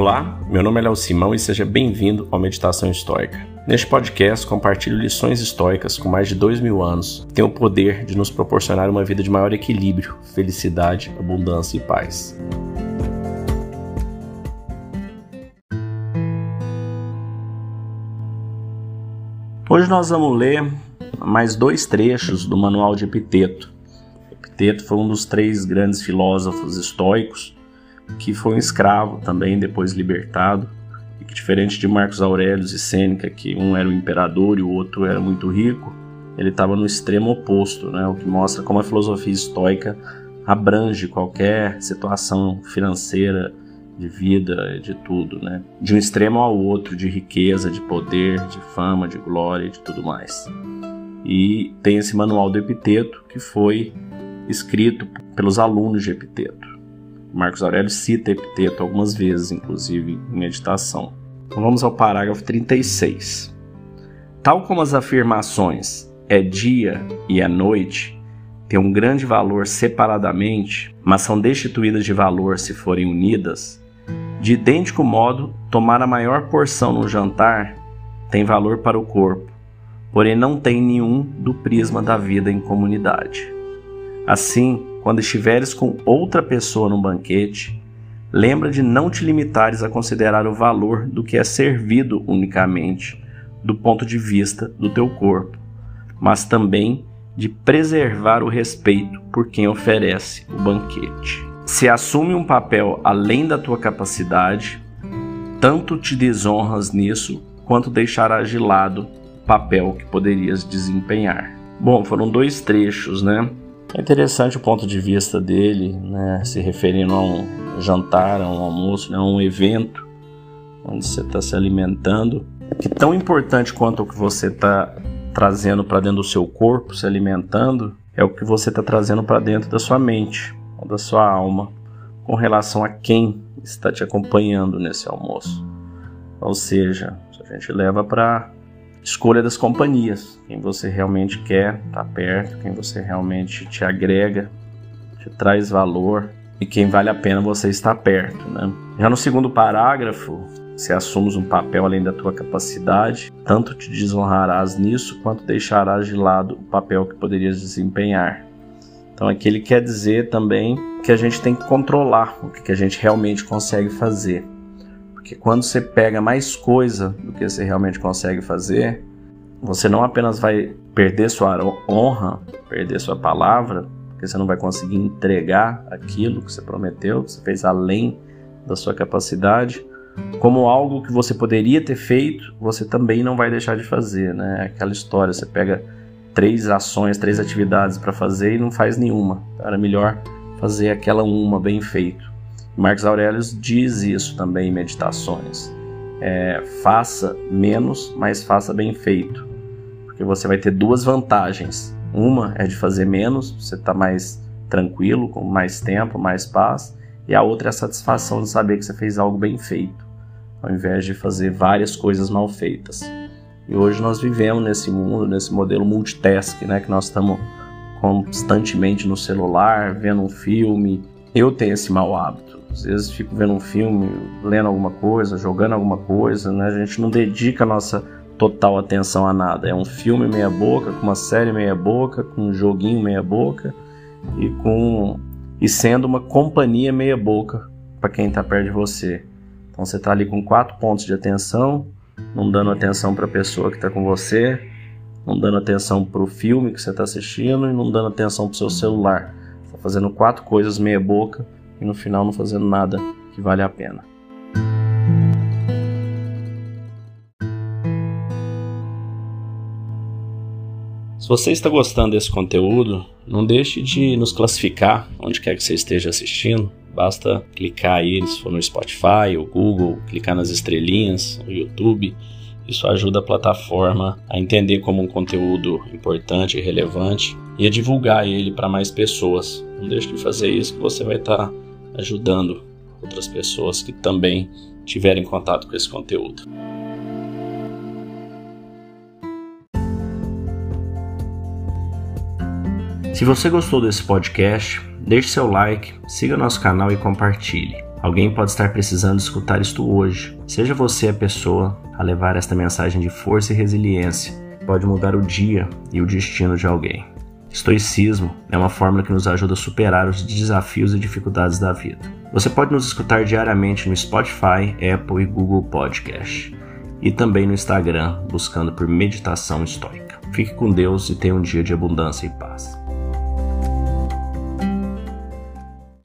Olá, meu nome é Léo Simão e seja bem-vindo ao Meditação Histórica. Neste podcast, compartilho lições históricas com mais de dois mil anos que têm o poder de nos proporcionar uma vida de maior equilíbrio, felicidade, abundância e paz. Hoje nós vamos ler mais dois trechos do Manual de Epiteto. Epiteto foi um dos três grandes filósofos estoicos que foi um escravo também, depois libertado, e que diferente de Marcos Aurélio e Sêneca, que um era o imperador e o outro era muito rico, ele estava no extremo oposto, né? o que mostra como a filosofia estoica abrange qualquer situação financeira, de vida, de tudo, né? De um extremo ao outro, de riqueza, de poder, de fama, de glória e de tudo mais. E tem esse manual do Epiteto que foi escrito pelos alunos de Epiteto. Marcos Aurélio cita Epiteto algumas vezes, inclusive em meditação. Então vamos ao parágrafo 36. Tal como as afirmações é dia e é noite têm um grande valor separadamente, mas são destituídas de valor se forem unidas, de idêntico modo, tomar a maior porção no jantar tem valor para o corpo, porém não tem nenhum do prisma da vida em comunidade. Assim, quando estiveres com outra pessoa no banquete, lembra de não te limitares a considerar o valor do que é servido unicamente do ponto de vista do teu corpo, mas também de preservar o respeito por quem oferece o banquete. Se assume um papel além da tua capacidade, tanto te desonras nisso quanto deixarás de lado papel que poderias desempenhar. Bom, foram dois trechos, né? É interessante o ponto de vista dele, né, se referindo a um jantar, a um almoço, né, a um evento onde você está se alimentando. Que tão importante quanto o que você está trazendo para dentro do seu corpo, se alimentando, é o que você está trazendo para dentro da sua mente, ou da sua alma, com relação a quem está te acompanhando nesse almoço. Ou seja, a gente leva para escolha das companhias, quem você realmente quer estar tá perto, quem você realmente te agrega, te traz valor e quem vale a pena você estar perto. Né? Já no segundo parágrafo, se assumes um papel além da tua capacidade, tanto te desonrarás nisso quanto deixarás de lado o papel que poderias desempenhar. Então aqui ele quer dizer também que a gente tem que controlar o que a gente realmente consegue fazer. Porque quando você pega mais coisa do que você realmente consegue fazer, você não apenas vai perder sua honra, perder sua palavra, porque você não vai conseguir entregar aquilo que você prometeu, que você fez além da sua capacidade, como algo que você poderia ter feito, você também não vai deixar de fazer, né? Aquela história, você pega três ações, três atividades para fazer e não faz nenhuma. Era melhor fazer aquela uma bem feito. Marcos Aurélio diz isso também em Meditações. É, faça menos, mas faça bem feito. Porque você vai ter duas vantagens. Uma é de fazer menos, você está mais tranquilo, com mais tempo, mais paz. E a outra é a satisfação de saber que você fez algo bem feito, ao invés de fazer várias coisas mal feitas. E hoje nós vivemos nesse mundo, nesse modelo multitask, né, que nós estamos constantemente no celular, vendo um filme. Eu tenho esse mau hábito. Às vezes fico vendo um filme, lendo alguma coisa, jogando alguma coisa, né? A gente não dedica a nossa total atenção a nada. É um filme meia boca, com uma série meia boca, com um joguinho meia boca e com e sendo uma companhia meia boca para quem está perto de você. Então você está ali com quatro pontos de atenção, não dando atenção para a pessoa que está com você, não dando atenção para o filme que você está assistindo e não dando atenção para o seu celular. Está fazendo quatro coisas meia boca e no final não fazendo nada que vale a pena. Se você está gostando desse conteúdo, não deixe de nos classificar onde quer que você esteja assistindo. Basta clicar aí, se for no Spotify ou Google, clicar nas estrelinhas, no YouTube. Isso ajuda a plataforma a entender como um conteúdo importante e relevante e a divulgar ele para mais pessoas. Não deixe de fazer isso que você vai estar tá ajudando outras pessoas que também tiverem contato com esse conteúdo. Se você gostou desse podcast, deixe seu like, siga nosso canal e compartilhe. Alguém pode estar precisando escutar isto hoje. Seja você a pessoa a levar esta mensagem de força e resiliência. Pode mudar o dia e o destino de alguém. Estoicismo é uma fórmula que nos ajuda a superar os desafios e dificuldades da vida. Você pode nos escutar diariamente no Spotify, Apple e Google Podcast e também no Instagram, buscando por Meditação Estoica. Fique com Deus e tenha um dia de abundância e paz.